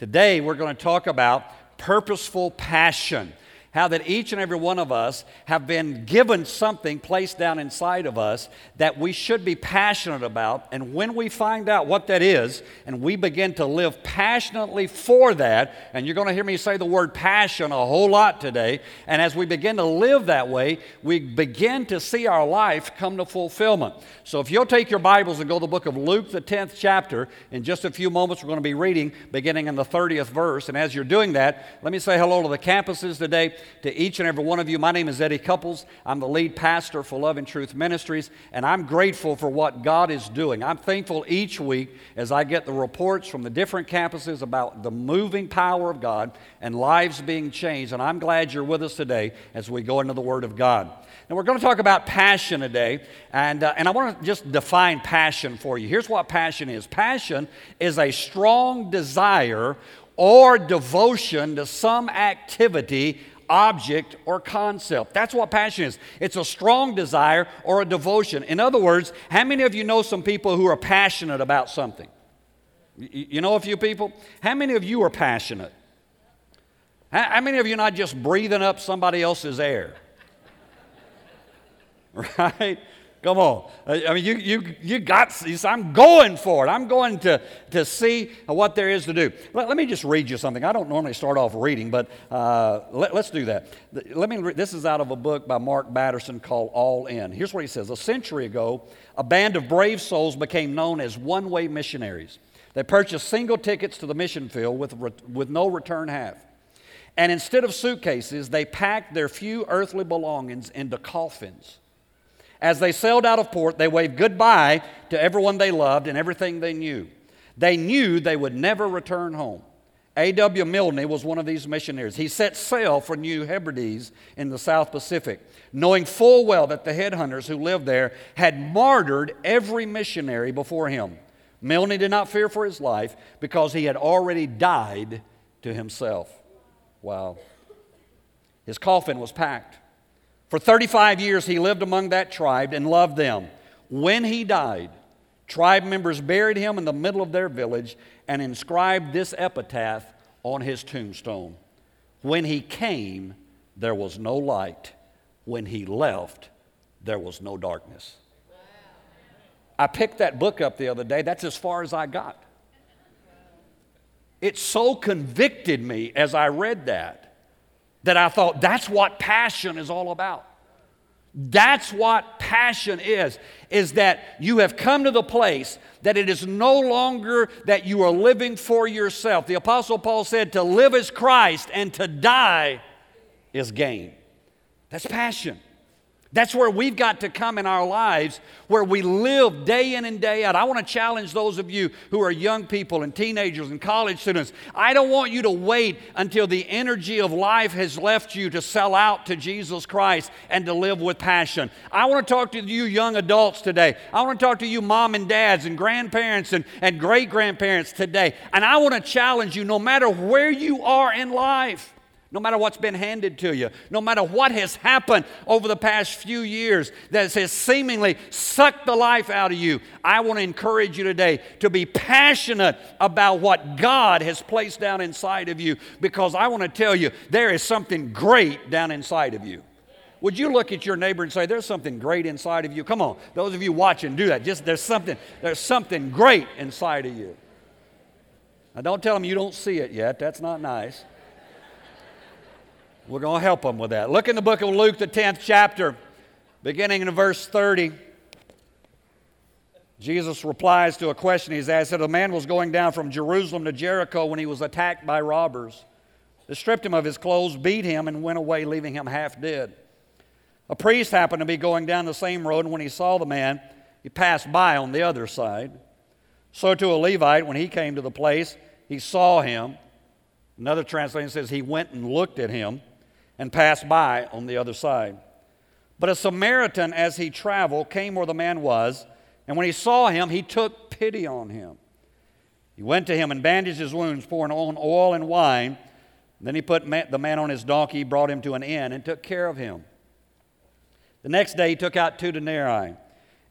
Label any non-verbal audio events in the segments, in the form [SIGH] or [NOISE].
Today, we're going to talk about purposeful passion how that each and every one of us have been given something placed down inside of us that we should be passionate about. And when we find out what that is and we begin to live passionately for that, and you're going to hear me say the word passion a whole lot today, and as we begin to live that way, we begin to see our life come to fulfillment. So if you'll take your Bibles and go to the book of Luke, the 10th chapter, in just a few moments we're going to be reading beginning in the 30th verse. And as you're doing that, let me say hello to the campuses today to each and every one of you. My name is Eddie Cupples. I'm the lead pastor for Love and Truth Ministries, and I'm grateful for what God is doing. I'm thankful each week as I get the reports from the different campuses about the moving power of God and lives being changed. And I'm glad you're with us today as we go into the Word of God. Now, we're going to talk about passion today, and, uh, and I want to just define passion for you. Here's what passion is passion is a strong desire or devotion to some activity object, or concept. That's what passion is. It's a strong desire or a devotion. In other words, how many of you know some people who are passionate about something? You know a few people? How many of you are passionate? How many of you are not just breathing up somebody else's air? [LAUGHS] Right? Come on. I mean, you, you, you got, I'm going for it. I'm going to, to see what there is to do. Let, let me just read you something. I don't normally start off reading, but uh, let, us do that. Let me this is out of a book by Mark Batterson called All In. Here's what he says A century ago, a band of brave souls became known as one way missionaries. They purchased single tickets to the mission field with, with no return half. And instead of suitcases, they packed their few earthly belongings into coffins as they sailed out of port, they waved goodbye to everyone they loved and everything they knew. They knew they would never return home. A.W. Milne was one of these missionaries. He set sail for New Hebrides in the South Pacific, knowing full well that the headhunters who lived there had martyred every missionary before him. Milne did not fear for his life because he had already died to himself. Wow. His coffin was packed. For 35 years, he lived among that tribe and loved them. When he died, tribe members buried him in the middle of their village and inscribed this epitaph on his tombstone When he came, there was no light. When he left, there was no darkness. I picked that book up the other day. That's as far as I got. It so convicted me as I read that that I thought that's what passion is all about. That's what passion is, is that you have come to the place that it is no longer that you are living for yourself. The Apostle Paul said, to live is Christ and to die is gain. That's passion. That's where we've got to come in our lives, where we live day in and day out. I want to challenge those of you who are young people and teenagers and college students. I don't want you to wait until the energy of life has left you to sell out to Jesus Christ and to live with passion. I want to talk to you young adults today. I want to talk to you mom and dads and grandparents and, and great grandparents today. And I want to challenge you no matter where you are in life no matter what's been handed to you, no matter what has happened over the past few years that has seemingly sucked the life out of you, I want to encourage you today to be passionate about what God has placed down inside of you because I want to tell you there is something great down inside of you. Would you look at your neighbor and say, There's something great inside of you? Come on, those of you watching, do that. Just there's something, there's something great inside of you. Now don't tell them you don't see it yet. That's not nice. We're going to help them with that. Look in the book of Luke, the 10th chapter, beginning in verse 30. Jesus replies to a question he's asked. Said, A man was going down from Jerusalem to Jericho when he was attacked by robbers. They stripped him of his clothes, beat him, and went away, leaving him half dead. A priest happened to be going down the same road, and when he saw the man, he passed by on the other side. So to a Levite, when he came to the place, he saw him. Another translation says he went and looked at him and passed by on the other side. But a Samaritan, as he traveled, came where the man was, and when he saw him, he took pity on him. He went to him and bandaged his wounds, pouring on oil and wine. Then he put the man on his donkey, brought him to an inn, and took care of him. The next day he took out two denarii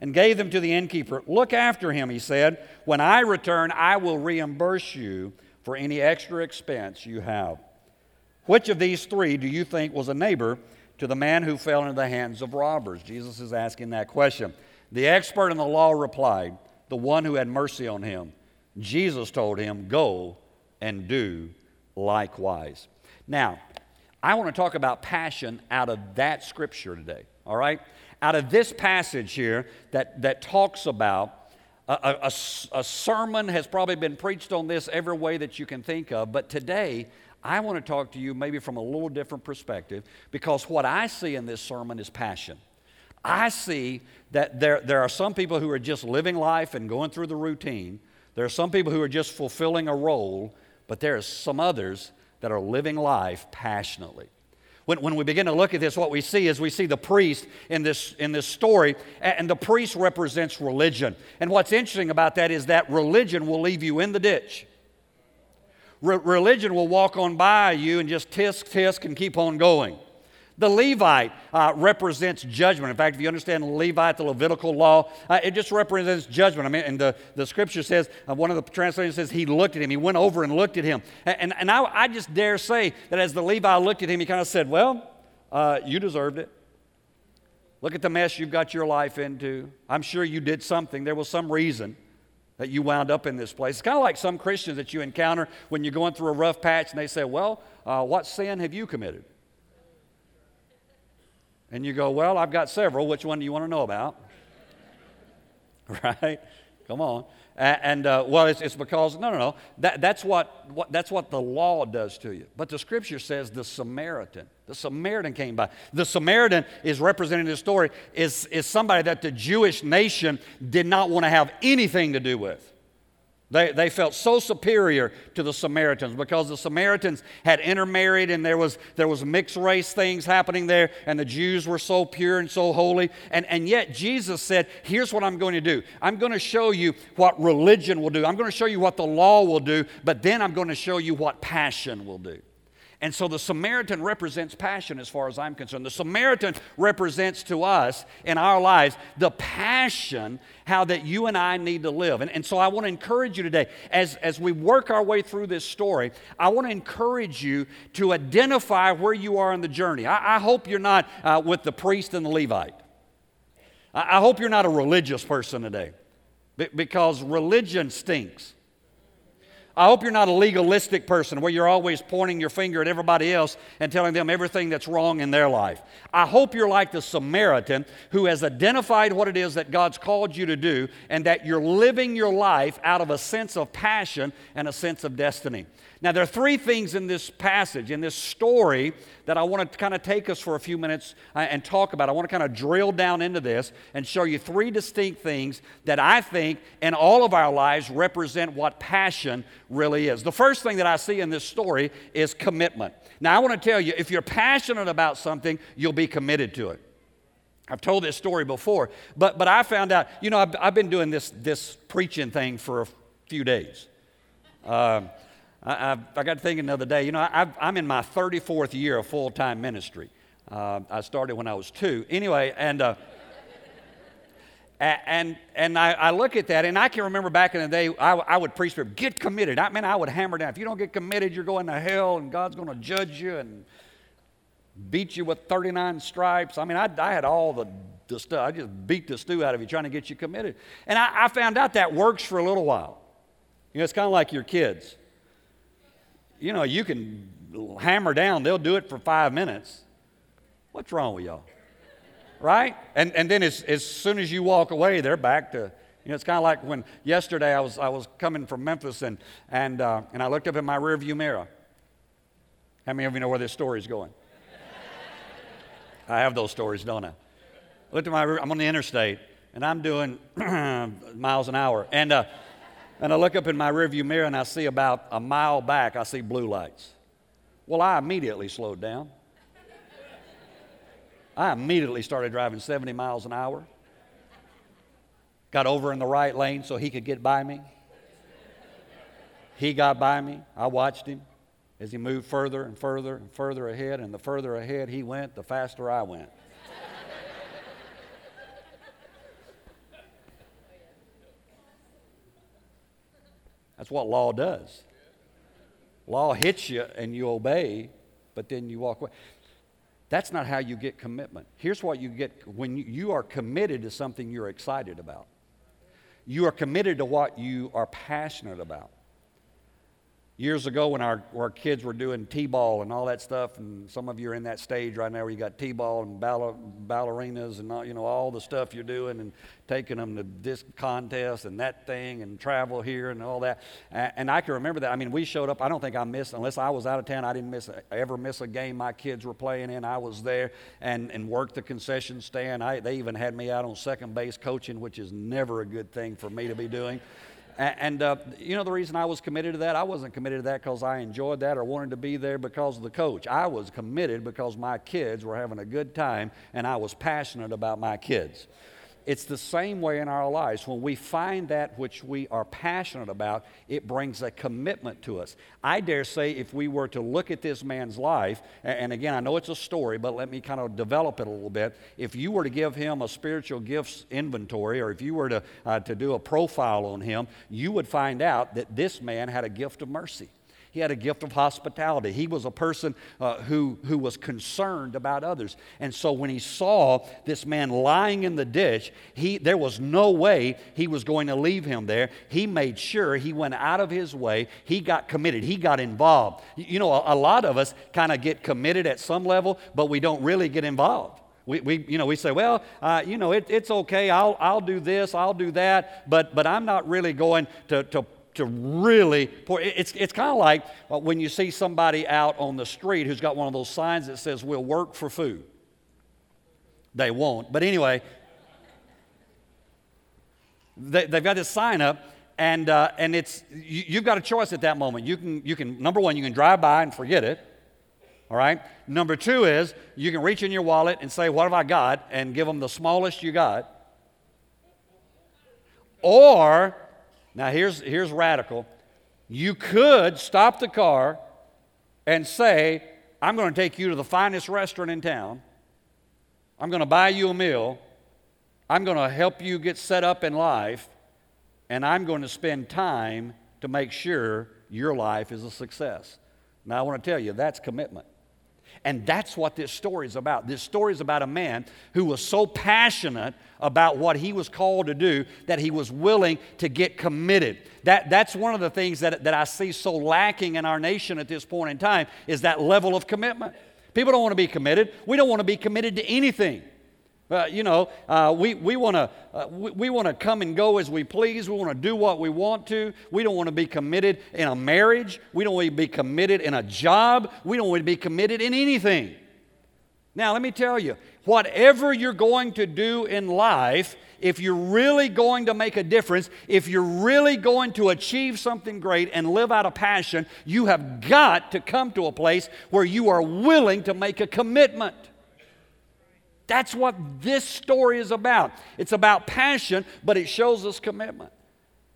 and gave them to the innkeeper. Look after him, he said. When I return, I will reimburse you for any extra expense you have. Which of these three do you think was a neighbor to the man who fell into the hands of robbers? Jesus is asking that question. The expert in the law replied, The one who had mercy on him. Jesus told him, Go and do likewise. Now, I want to talk about passion out of that scripture today, all right? Out of this passage here that, that talks about a, a, a, sermon has probably been preached on this every way that you can think of, but today I want to talk to you maybe from a little different perspective because what I see in this sermon is passion. I see that there, there are some people who are just living life and going through the routine. There are some people who are just fulfilling a role, but there are some others that are living life passionately. When, when we begin to look at this, what we see is we see the priest in this, in this story, and the priest represents religion. And what's interesting about that is that religion will leave you in the ditch. Re- religion will walk on by you and just tisk, tisk, and keep on going. The Levite uh, represents judgment. In fact, if you understand the Levite, the Levitical law, uh, it just represents judgment. I mean, and the, the scripture says, uh, one of the translations says, he looked at him. He went over and looked at him. And, and, and I, I, just dare say that as the Levite looked at him, he kind of said, Well, uh, you deserved it. Look at the mess you've got your life into. I'm sure you did something. There was some reason that you wound up in this place. It's kind of like some Christians that you encounter when you're going through a rough patch and they say, Well, uh, what sin have you committed? And you go, Well, I've got several. Which one do you want to know about? [LAUGHS] right? Come on. And, uh, well, it's, it's, because, no, no, no. That, that's, what, what, that's what the law does to you. But the scripture says the Samaritan, the Samaritan came by. The Samaritan is representing the story, is, is somebody that the Jewish nation did not want to have anything to do with. They, they felt so superior to the Samaritans because the Samaritans had intermarried and there was, there was mixed race things happening there, and the Jews were so pure and so holy. And, and yet Jesus said, Here's what I'm going to do I'm going to show you what religion will do, I'm going to show you what the law will do, but then I'm going to show you what passion will do. And so the Samaritan represents passion as far as I'm concerned. The Samaritan represents to us in our lives the passion, how that you and I need to live. And, and so I want to encourage you today, as, as we work our way through this story, I want to encourage you to identify where you are in the journey. I, I hope you're not uh, with the priest and the Levite. I, I hope you're not a religious person today because religion stinks. I hope you're not a legalistic person where you're always pointing your finger at everybody else and telling them everything that's wrong in their life. I hope you're like the Samaritan who has identified what it is that God's called you to do and that you're living your life out of a sense of passion and a sense of destiny. Now, there are three things in this passage, in this story, that I want to kind of take us for a few minutes uh, and talk about. I want to kind of drill down into this and show you three distinct things that I think in all of our lives represent what passion really is. The first thing that I see in this story is commitment. Now, I want to tell you if you're passionate about something, you'll be committed to it. I've told this story before, but, but I found out, you know, I've, I've been doing this, this preaching thing for a few days. Uh, I, I, I, got thinking the other day, you know, I, am in my 34th year of full time ministry. Uh, I started when I was two. Anyway, and. Uh, [LAUGHS] and and I, I, look at that, and I can remember back in the day, I, I would preach for get committed. I mean, I would hammer down. If you don't get committed, you're going to hell, and God's going to judge you and beat you with 39 stripes. I mean, I, I had all the, the stuff. I just beat the stew out of you trying to get you committed. And I, I found out that works for a little while. You know, it's kind of like your kids you know, you can hammer down, they'll do it for five minutes. What's wrong with y'all? Right? And, and then as, as soon as you walk away, they're back to, you know, it's kind of like when yesterday I was, I was coming from Memphis and, and, uh, and I looked up in my rearview mirror. How many of you know where this story is going? [LAUGHS] I have those stories, don't I? Looked at my, I'm on the interstate and I'm doing [CLEARS THROAT] miles an hour. And, uh, and I look up in my rearview mirror and I see about a mile back, I see blue lights. Well, I immediately slowed down. I immediately started driving 70 miles an hour. Got over in the right lane so he could get by me. He got by me. I watched him as he moved further and further and further ahead. And the further ahead he went, the faster I went. That's what law does. Law hits you and you obey, but then you walk away. That's not how you get commitment. Here's what you get when you are committed to something you're excited about. You are committed to what you are passionate about years ago when our, our kids were doing t-ball and all that stuff and some of you are in that stage right now where you got t-ball and ball, ballerinas and all, you know all the stuff you're doing and taking them to this contest and that thing and travel here and all that. And, and i can remember that. I mean we showed up. I don't think i missed unless i was out of town i didn't miss ever miss a game my kids were playing in. I was there and, and worked the concession stand. I, they even had me out on second base coaching which is never a good thing for me to be doing and, uh, you know the reason I was committed to that? I wasn't committed to that because I enjoyed that or wanted to be there because of the coach. I was committed because my kids were having a good time and I was passionate about my kids. It's the same way in our lives. When we find that which we are passionate about, it brings a commitment to us. I dare say, if we were to look at this man's life, and again, I know it's a story, but let me kind of develop it a little bit. If you were to give him a spiritual gifts inventory, or if you were to, uh, to do a profile on him, you would find out that this man had a gift of mercy. He had a gift of hospitality. He was a person uh, who, who was concerned about others. And so when he saw this man lying in the ditch, he, there was no way he was going to leave him there. He made sure he went out of his way. He got committed. He got involved. You know, a, a lot of us kind of get committed at some level, but we don't really get involved. We, we, you know, we say, well, uh, you know, it, it's okay. I'll, I'll do this, I'll do that, but, but I'm not really going to, to to really pour. It's, it's kind of like when you see somebody out on the street who's got one of those signs that says, We'll work for food. They won't. But anyway, they, have got this sign up, and, uh, and it's, you, you've got a choice at that moment. You can, you can, number one, you can drive by and forget it. All right? Number two is you can reach in your wallet and say, What have I got? and give them the smallest you got. Or now, here's, here's radical. You could stop the car and say, I'm going to take you to the finest restaurant in town. I'm going to buy you a meal. I'm going to help you get set up in life. And I'm going to spend time to make sure your life is a success. Now, I want to tell you, that's commitment. And that's what this story is about. This story is about a man who was so passionate about what he was called to do that he was willing to get committed. That, that's one of the things that, that I see so lacking in our nation at this point in time is that level of commitment. People don't want to be committed. We don't want to be committed to anything. Uh, you know, uh, we, we want to uh, we, we want to come and go as we please. We want to do what we want to. We don't want to be committed in a marriage. We don't want to be committed in a job. We don't want to be committed in anything. Now, let me tell you, whatever you're going to do in life, if you're really going to make a difference, if you're really going to achieve something great and live out a passion, you have got to come to a place where you are willing to make a commitment. That's what this story is about. It's about passion, but it shows us commitment.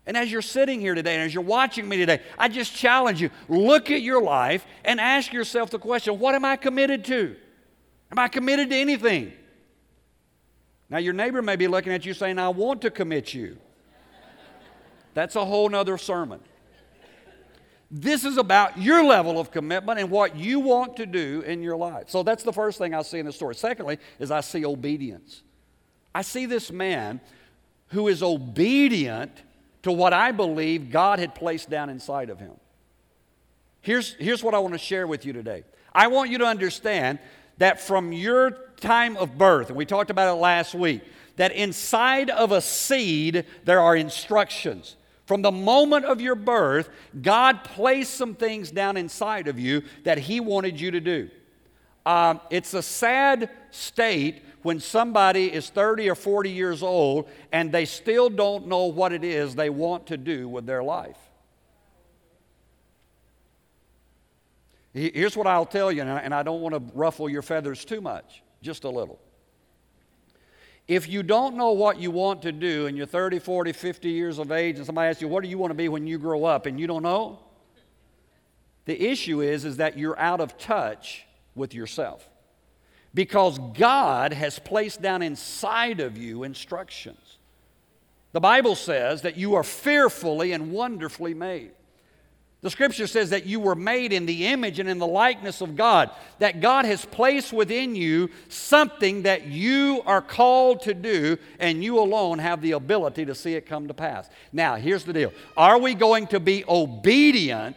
And as you're sitting here today and as you're watching me today, I just challenge you look at your life and ask yourself the question what am I committed to? Am I committed to anything? Now, your neighbor may be looking at you saying, I want to commit you. That's a whole nother sermon. This is about your level of commitment and what you want to do in your life. So that's the first thing I see in the story. Secondly, is I see obedience. I see this man who is obedient to what I believe God had placed down inside of him. Here's, here's what I want to share with you today. I want you to understand that from your time of birth, and we talked about it last week, that inside of a seed there are instructions. From the moment of your birth, God placed some things down inside of you that He wanted you to do. Um, it's a sad state when somebody is 30 or 40 years old and they still don't know what it is they want to do with their life. Here's what I'll tell you, and I don't want to ruffle your feathers too much, just a little. If you don't know what you want to do and you're 30, 40, 50 years of age and somebody asks you, what do you want to be when you grow up and you don't know? The issue is, is that you're out of touch with yourself. Because God has placed down inside of you instructions. The Bible says that you are fearfully and wonderfully made. The scripture says that you were made in the image and in the likeness of God, that God has placed within you something that you are called to do, and you alone have the ability to see it come to pass. Now, here's the deal Are we going to be obedient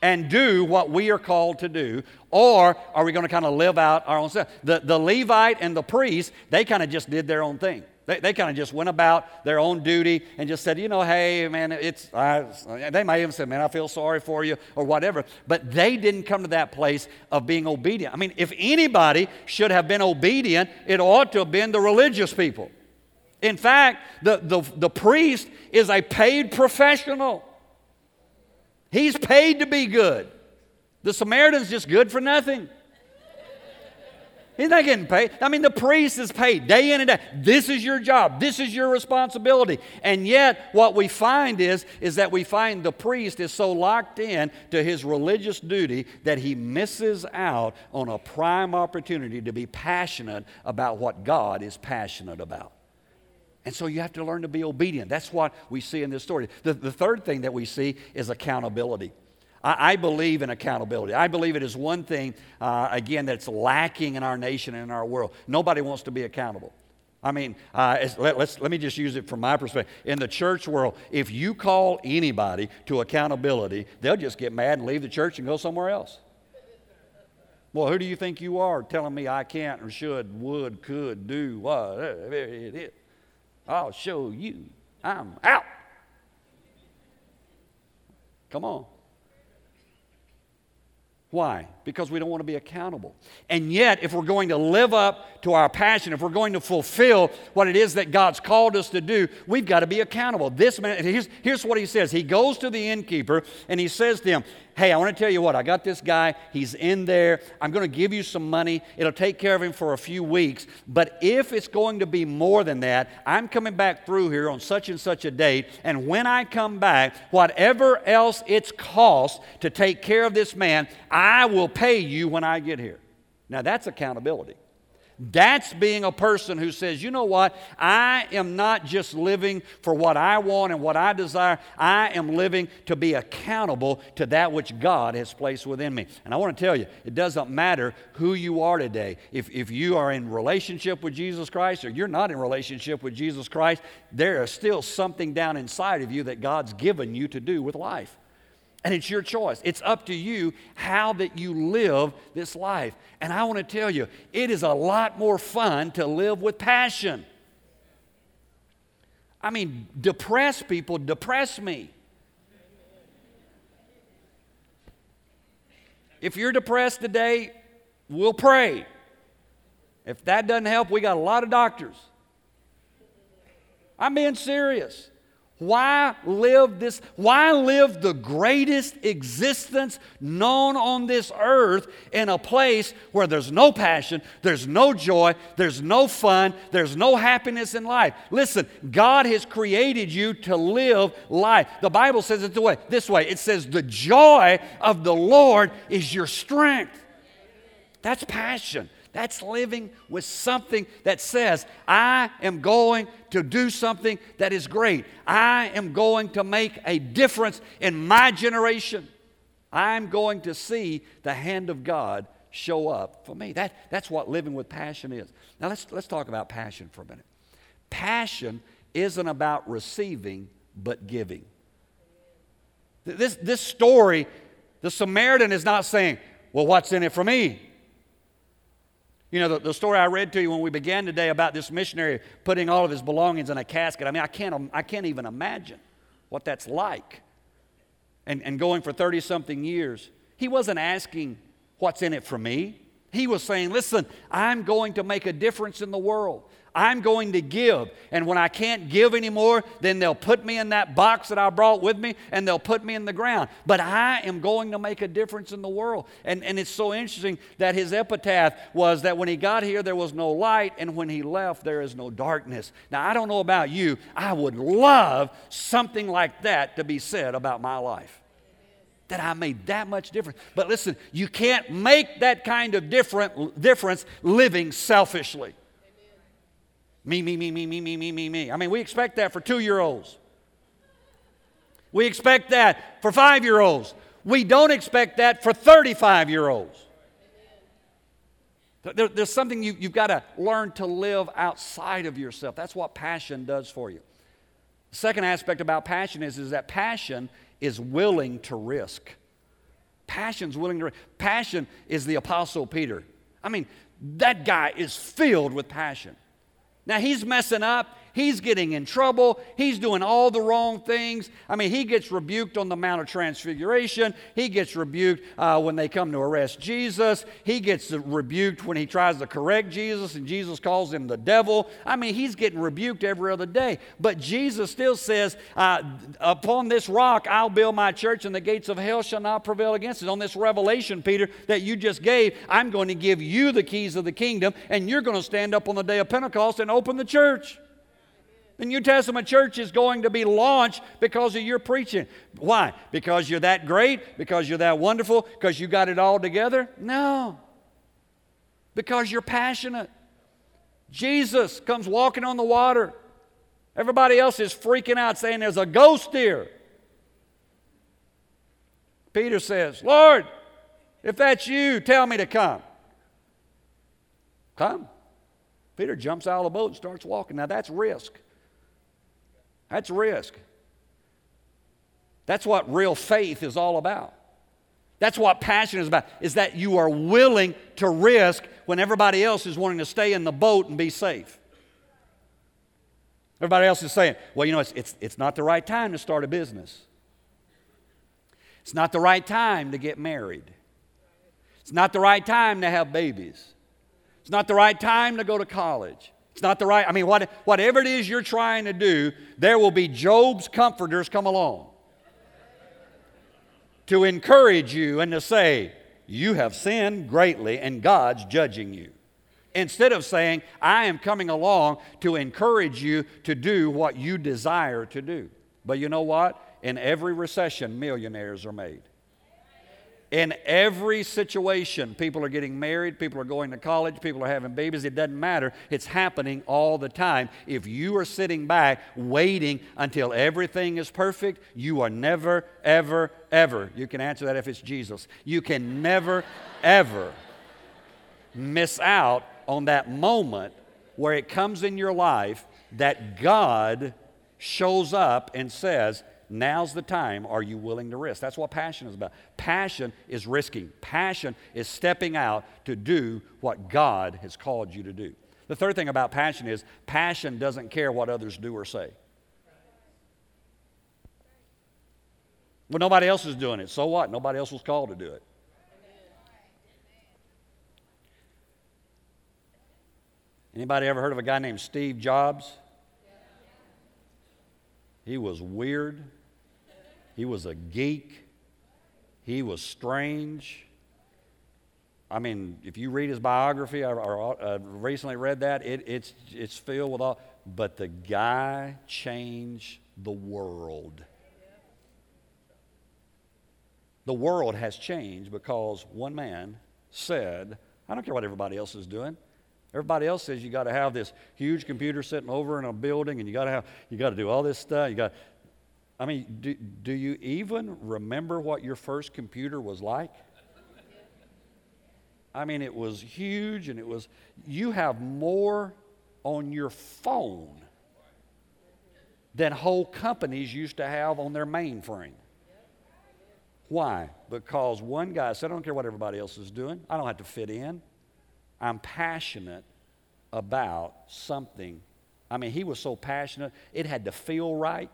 and do what we are called to do, or are we going to kind of live out our own stuff? The, the Levite and the priest, they kind of just did their own thing. They, they kind of just went about their own duty and just said, you know, hey, man, it's, they may even said, man, I feel sorry for you or whatever. But they didn't come to that place of being obedient. I mean, if anybody should have been obedient, it ought to have been the religious people. In fact, the, the, the priest is a paid professional. He's paid to be good. The Samaritan's just good for nothing. He's not getting paid. I mean, the priest is paid day in and day. This is your job. This is your responsibility. And yet, what we find is, is that we find the priest is so locked in to his religious duty that he misses out on a prime opportunity to be passionate about what God is passionate about. And so you have to learn to be obedient. That's what we see in this story. The, the third thing that we see is accountability. I, believe in accountability. I believe it is one thing, uh, again, that's lacking in our nation and in our world. Nobody wants to be accountable. I mean, uh, let, let me just use it from my perspective. In the church world, if you call anybody to accountability, they'll just get mad and leave the church and go somewhere else. Well, who do you think you are telling me I can't or should, would, could, do, what? It is. I'll show you. I'm out. Come on. Why? Because we don't want to be accountable. And yet, if we're going to live up to our passion, if we're going to fulfill what it is that God's called us to do, we've got to be accountable. This man, here's, here's what he says. He goes to the innkeeper and he says to him, Hey, I want to tell you what, I got this guy. He's in there. I'm going to give you some money. It'll take care of him for a few weeks. But if it's going to be more than that, I'm coming back through here on such and such a date. And when I come back, whatever else it's cost to take care of this man, I will you when I get here. Now, that's accountability. That's being a person who says, you know what? I am not just living for what I want and what I desire. I am living to be accountable to that which God has placed within me. And I want to tell you, it doesn't matter who you are today. If, if you are in relationship with Jesus Christ or you're not in relationship with Jesus Christ, there is still something down inside of you that God's given you to do with life. And it's your choice. It's up to you how that you live this life. And I want to tell you, it is a lot more fun to live with passion. I mean, depressed people depress me. If you're depressed today, we'll pray. If that doesn't help, we got a lot of doctors. I'm being serious. Why live this? Why live the greatest existence known on this earth in a place where there's no passion, there's no joy, there's no fun, there's no happiness in life? Listen, God has created you to live life. The Bible says it the way, this way. It says, "The joy of the Lord is your strength." That's passion. That's living with something that says, I am going to do something that is great. I am going to make a difference in my generation. I'm going to see the hand of God show up for me. That, that's what living with passion is. Now, let's, let's talk about passion for a minute. Passion isn't about receiving, but giving. This, this story, the Samaritan is not saying, Well, what's in it for me? You know, the, the, story I read to you when we began today about this missionary putting all of his belongings in a casket. I mean, I can't, I can't even imagine what that's like. And, and going for 30 something years. He wasn't asking, What's in it for me? He was saying, Listen, I'm going to make a difference in the world. I'm going to give. And when I can't give anymore, then they'll put me in that box that I brought with me and they'll put me in the ground. But I am going to make a difference in the world. And, and it's so interesting that his epitaph was that when he got here, there was no light, and when he left, there is no darkness. Now, I don't know about you, I would love something like that to be said about my life that I made that much difference. But listen, you can't make that kind of different, difference living selfishly. Me, me, me, me, me, me, me, me, me. I mean, we expect that for two year olds. We expect that for five year olds. We don't expect that for 35 year olds. There, there's something you, you've got to learn to live outside of yourself. That's what passion does for you. The second aspect about passion is, is that passion is willing to risk. Passion's willing to risk. Passion is the Apostle Peter. I mean, that guy is filled with passion. Now he's messing up. He's getting in trouble. He's doing all the wrong things. I mean, he gets rebuked on the Mount of Transfiguration. He gets rebuked uh, when they come to arrest Jesus. He gets rebuked when he tries to correct Jesus and Jesus calls him the devil. I mean, he's getting rebuked every other day. But Jesus still says, uh, Upon this rock I'll build my church, and the gates of hell shall not prevail against it. On this revelation, Peter, that you just gave, I'm going to give you the keys of the kingdom, and you're going to stand up on the day of Pentecost and open the church. The New Testament church is going to be launched because of your preaching. Why? Because you're that great? Because you're that wonderful? Because you got it all together? No. Because you're passionate. Jesus comes walking on the water. Everybody else is freaking out saying there's a ghost here. Peter says, Lord, if that's you, tell me to come. Come. Peter jumps out of the boat and starts walking. Now that's risk. That's risk. That's what real faith is all about. That's what passion is about, is that you are willing to risk when everybody else is wanting to stay in the boat and be safe. Everybody else is saying, well, you know, it's, it's, it's not the right time to start a business. It's not the right time to get married. It's not the right time to have babies. It's not the right time to go to college. It's not the right, I mean, what, whatever it is you're trying to do, there will be Job's comforters come along to encourage you and to say, You have sinned greatly and God's judging you. Instead of saying, I am coming along to encourage you to do what you desire to do. But you know what? In every recession, millionaires are made. In every situation, people are getting married, people are going to college, people are having babies. It doesn't matter. It's happening all the time. If you are sitting back waiting until everything is perfect, you are never, ever, ever. You can answer that if it's Jesus. You can never, [LAUGHS] ever miss out on that moment where it comes in your life that God shows up and says, Now's the time. Are you willing to risk? That's what passion is about. Passion is risking, passion is stepping out to do what God has called you to do. The third thing about passion is passion doesn't care what others do or say. Well, nobody else is doing it. So what? Nobody else was called to do it. Anybody ever heard of a guy named Steve Jobs? He was weird. He was a geek. He was strange. I mean, if you read his biography, I, I, I recently read that, it, it's, it's filled with all. But the guy changed the world. The world has changed because one man said, I don't care what everybody else is doing. Everybody else says you got to have this huge computer sitting over in a building and you got to have you got to do all this stuff. You got I mean, do, do you even remember what your first computer was like? I mean, it was huge and it was, you have more on your phone than whole companies used to have on their mainframe. Why? Because one guy said, I don't care what everybody else is doing, I don't have to fit in. I'm passionate about something. I mean, he was so passionate, it had to feel right.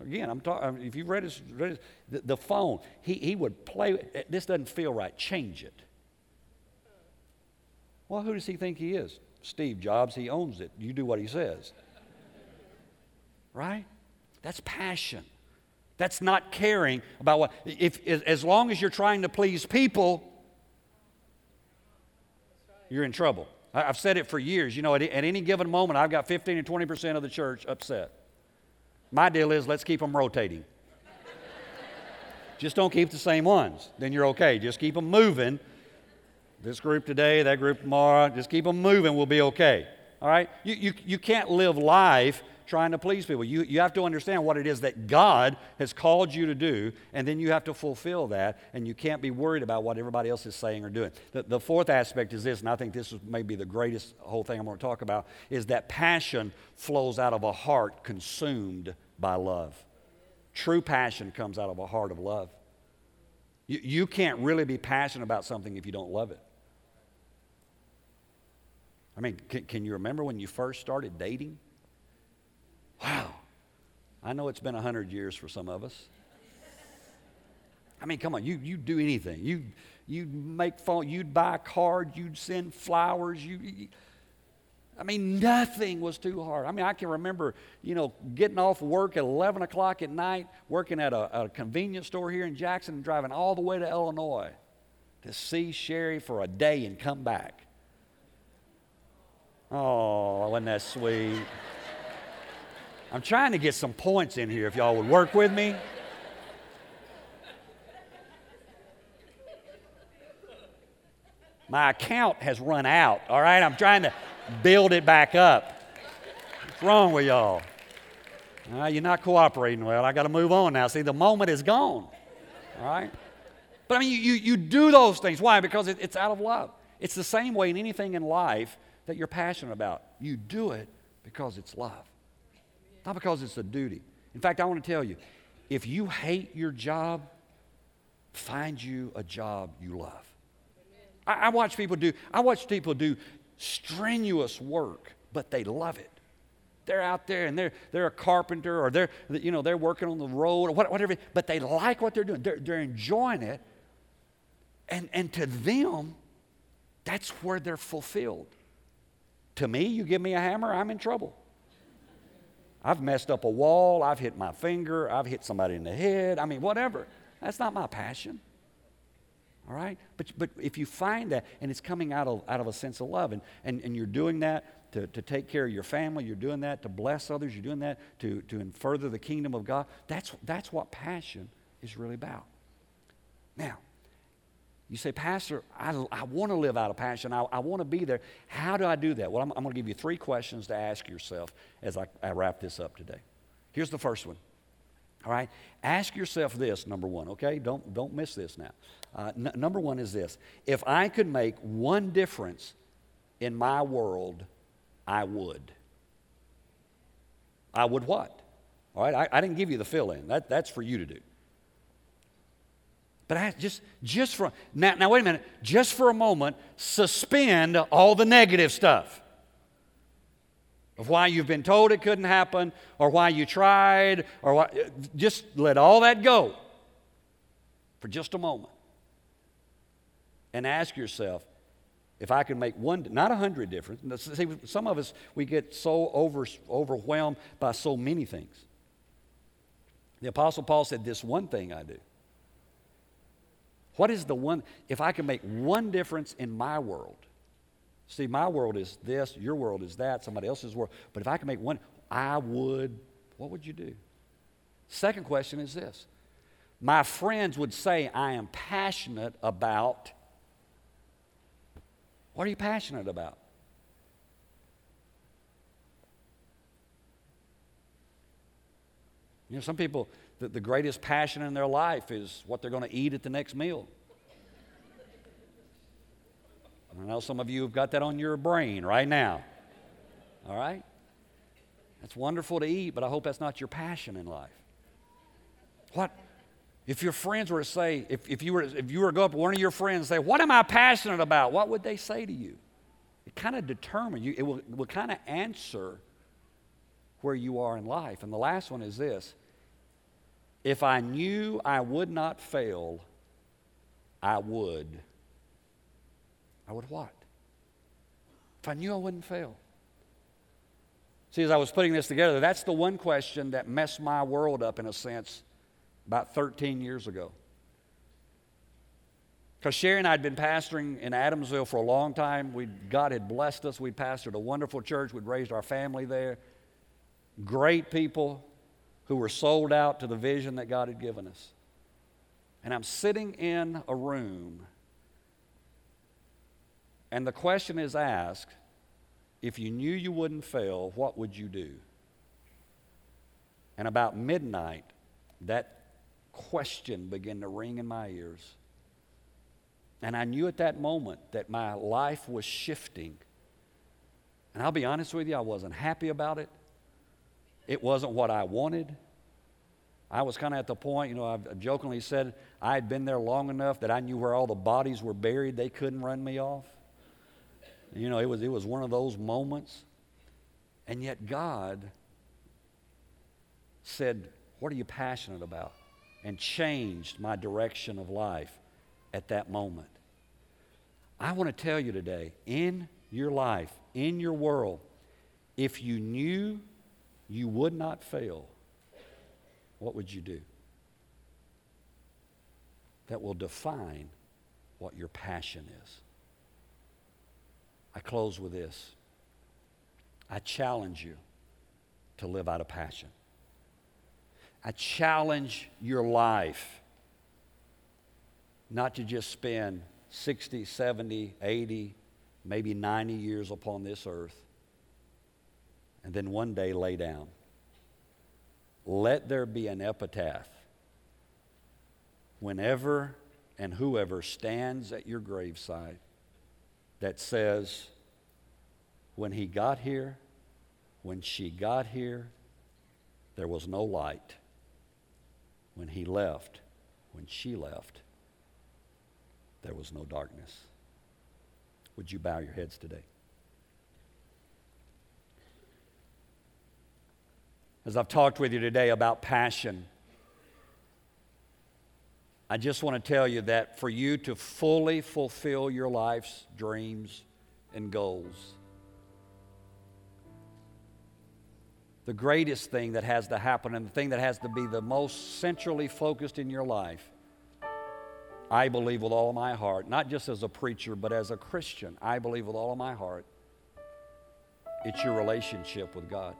Again, I'm talking, if you've read his, read his the, the, phone, he, he would play, this doesn't feel right, change it. Well, who does he think he is? Steve Jobs, he owns it. You do what he says. right? That's passion. That's not caring about what, if, as long as you're trying to please people, you're in trouble. I've said it for years. You know, at, any given moment, I've got 15 to 20% of the church upset. My deal is let's keep them rotating. Just don't keep the same ones. Then you're okay. Just keep them moving. This group today, that group tomorrow, just keep them moving, we'll be okay. All right? You, you, you can't live life trying to please people. You, you have to understand what it is that God has called you to do, and then you have to fulfill that, and you can't be worried about what everybody else is saying or doing. The, the fourth aspect is this, and I think this is maybe the greatest whole thing I'm going to talk about, is that passion flows out of a heart consumed by love. True passion comes out of a heart of love. You, you can't really be passionate about something if you don't love it. I mean, can, can you remember when you first started dating? Wow. I know it's been 100 years for some of us. I mean, come on, you, you do anything. You, you make phone, you'd buy a card, you'd send flowers. You, you, I mean, nothing was too hard. I mean, I can remember, you know, getting off work at 11 o'clock at night, working at a, a convenience store here in Jackson, and driving all the way to Illinois to see Sherry for a day and come back. Oh, wasn't that sweet? I'm trying to get some points in here if y'all would work with me. My account has run out, all right? I'm trying to build it back up. What's wrong with y'all? Uh, you're not cooperating well. I got to move on now. See, the moment is gone, all right? But I mean, you, you, do those things. Why? Because it, it's out of love. It's the same way in anything in life that you're passionate about. You do it because it's love, not because it's a duty. In fact, I want to tell you if you hate your job, find you a job you love. I, I watch people do, I watch people do strenuous work, but they love it. They're out there and they're, they're a carpenter or they're, you know, they're working on the road or whatever, but they like what they're doing. They're, they're enjoying it. And, and to them, that's where they're fulfilled. To me, you give me a hammer, I'm in trouble. I've messed up a wall, I've hit my finger, I've hit somebody in the head. I mean, whatever. That's not my passion. All right? But, but if you find that and it's coming out of, out of a sense of love and, and, and you're doing that to, to take care of your family, you're doing that to bless others, you're doing that to, to further the kingdom of God, that's, that's what passion is really about. Now, you say, Pastor, I, I want to live out of passion. I, I want to be there. How do I do that? Well, I'm, I'm going to give you three questions to ask yourself as I, I wrap this up today. Here's the first one. All right? Ask yourself this, number one, okay? Don't, don't miss this now. Uh, n- number one is this If I could make one difference in my world, I would. I would what? All right? I, I didn't give you the fill in. That, that's for you to do. But I just, just for, now, now wait a minute, just for a moment, suspend all the negative stuff of why you've been told it couldn't happen or why you tried or why, just let all that go for just a moment and ask yourself if I could make one, not a hundred different. See, some of us, we get so over, overwhelmed by so many things. The Apostle Paul said, This one thing I do. What is the one, if I can make one difference in my world? See, my world is this, your world is that, somebody else's world. But if I can make one, I would, what would you do? Second question is this My friends would say, I am passionate about. What are you passionate about? You know, some people, the, the greatest passion in their life is what they're going to eat at the next meal. I know some of you have got that on your brain right now. All right? That's wonderful to eat, but I hope that's not your passion in life. What? If your friends were to say, if, if, you were, if you were to go up to one of your friends and say, What am I passionate about? What would they say to you? It kind of determines you, it will, will kind of answer where you are in life. And the last one is this if I knew I would not fail, I would. I would what? If I knew I wouldn't fail. See, as I was putting this together, that's the one question that messed my world up in a sense about 13 years ago. Because Sherry and I had been pastoring in Adamsville for a long time. we God had blessed us. We'd pastored a wonderful church. We'd raised our family there. Great people who were sold out to the vision that God had given us. And I'm sitting in a room, and the question is asked if you knew you wouldn't fail, what would you do? And about midnight, that question began to ring in my ears. And I knew at that moment that my life was shifting. And I'll be honest with you, I wasn't happy about it. It wasn't what I wanted. I was kind of at the point, you know, I've jokingly said I had been there long enough that I knew where all the bodies were buried. They couldn't run me off. You know, it was, it was one of those moments. And yet God said, What are you passionate about? And changed my direction of life at that moment. I want to tell you today in your life, in your world, if you knew you would not fail, what would you do? That will define what your passion is. I close with this. I challenge you to live out of passion. I challenge your life not to just spend 60, 70, 80, maybe 90 years upon this earth and then one day lay down. Let there be an epitaph whenever and whoever stands at your graveside that says, when he got here, when she got here, there was no light. When he left, when she left, there was no darkness. Would you bow your heads today? As I've talked with you today about passion, I just want to tell you that for you to fully fulfill your life's dreams and goals, the greatest thing that has to happen and the thing that has to be the most centrally focused in your life, I believe with all my heart, not just as a preacher, but as a Christian, I believe with all of my heart, it's your relationship with God.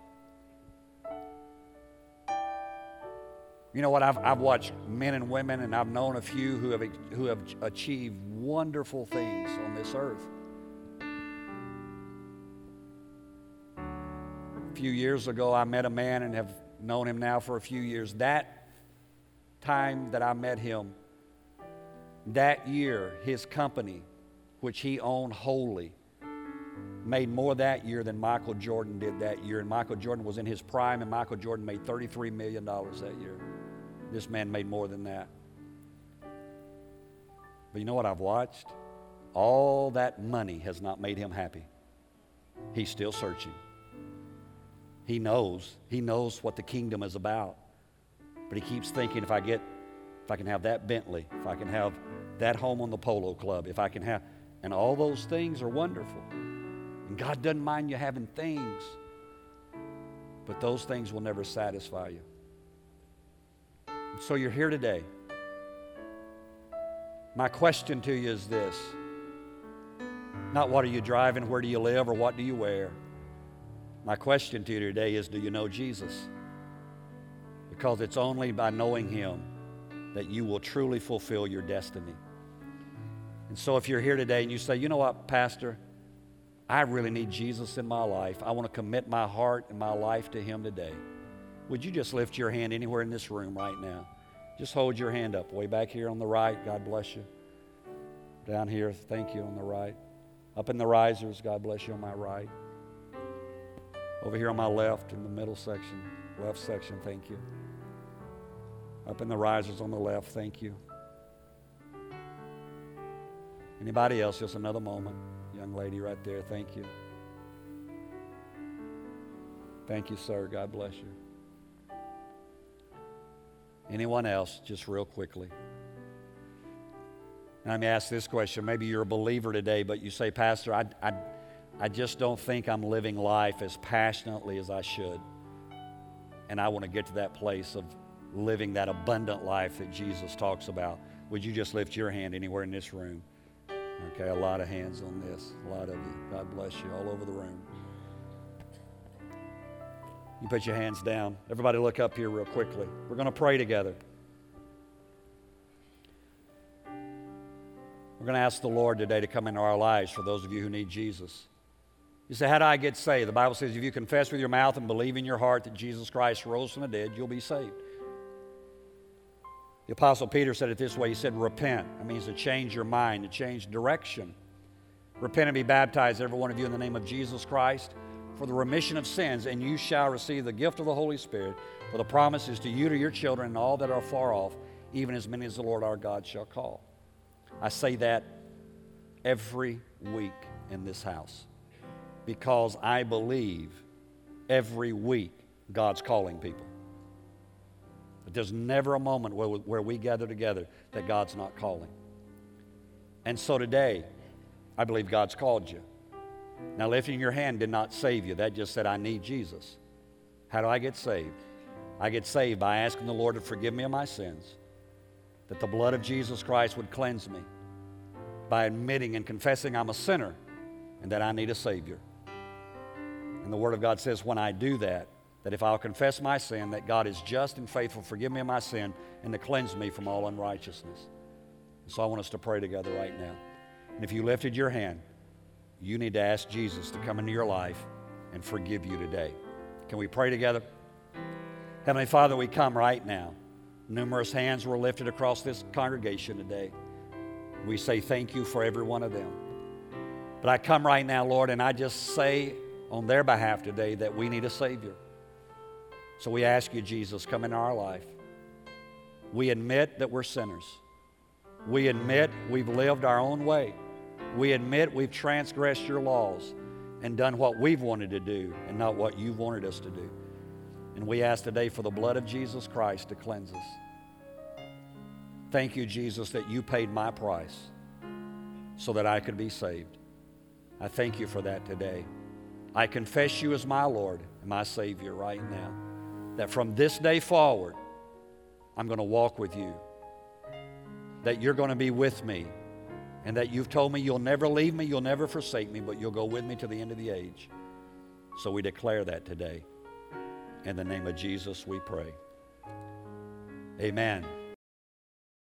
You know what? I've, I've watched men and women, and I've known a few who have, who have achieved wonderful things on this earth. A few years ago, I met a man and have known him now for a few years. That time that I met him, that year, his company, which he owned wholly, made more that year than Michael Jordan did that year. And Michael Jordan was in his prime, and Michael Jordan made $33 million that year. This man made more than that. But you know what I've watched? All that money has not made him happy. He's still searching. He knows. He knows what the kingdom is about. But he keeps thinking if I get, if I can have that Bentley, if I can have that home on the polo club, if I can have, and all those things are wonderful. And God doesn't mind you having things, but those things will never satisfy you. So you're here today. My question to you is this not what are you driving, where do you live, or what do you wear? My question to you today is do you know Jesus? Because it's only by knowing Him that you will truly fulfill your destiny. And so if you're here today and you say, you know what, Pastor, I really need Jesus in my life, I want to commit my heart and my life to Him today. Would you just lift your hand anywhere in this room right now? Just hold your hand up way back here on the right. God bless you. Down here, thank you on the right. Up in the risers, God bless you on my right. Over here on my left, in the middle section, left section, thank you. Up in the risers on the left, thank you. Anybody else? Just another moment. Young lady right there, thank you. Thank you, sir. God bless you. Anyone else, just real quickly? And let me ask this question. Maybe you're a believer today, but you say, Pastor, I, I, I just don't think I'm living life as passionately as I should. And I want to get to that place of living that abundant life that Jesus talks about. Would you just lift your hand anywhere in this room? Okay, a lot of hands on this. A lot of you. God bless you all over the room. You put your hands down. Everybody, look up here real quickly. We're going to pray together. We're going to ask the Lord today to come into our lives for those of you who need Jesus. You say, How do I get saved? The Bible says if you confess with your mouth and believe in your heart that Jesus Christ rose from the dead, you'll be saved. The Apostle Peter said it this way He said, Repent. That means to change your mind, to change direction. Repent and be baptized, every one of you, in the name of Jesus Christ for the remission of sins, and you shall receive the gift of the Holy Spirit. For the promise is to you, to your children, and all that are far off, even as many as the Lord our God shall call. I say that every week in this house because I believe every week God's calling people. But there's never a moment where, where we gather together that God's not calling. And so today, I believe God's called you. Now, lifting your hand did not save you. That just said, I need Jesus. How do I get saved? I get saved by asking the Lord to forgive me of my sins, that the blood of Jesus Christ would cleanse me, by admitting and confessing I'm a sinner and that I need a Savior. And the Word of God says, when I do that, that if I'll confess my sin, that God is just and faithful, forgive me of my sin, and to cleanse me from all unrighteousness. And so I want us to pray together right now. And if you lifted your hand, you need to ask Jesus to come into your life and forgive you today. Can we pray together? Heavenly Father, we come right now. Numerous hands were lifted across this congregation today. We say thank you for every one of them. But I come right now, Lord, and I just say on their behalf today that we need a Savior. So we ask you, Jesus, come into our life. We admit that we're sinners. We admit we've lived our own way. We admit we've transgressed your laws and done what we've wanted to do and not what you've wanted us to do. And we ask today for the blood of Jesus Christ to cleanse us. Thank you, Jesus, that you paid my price so that I could be saved. I thank you for that today. I confess you as my Lord and my Savior right now. That from this day forward, I'm going to walk with you. That you're going to be with me. And that you've told me you'll never leave me, you'll never forsake me, but you'll go with me to the end of the age. So we declare that today. In the name of Jesus, we pray. Amen.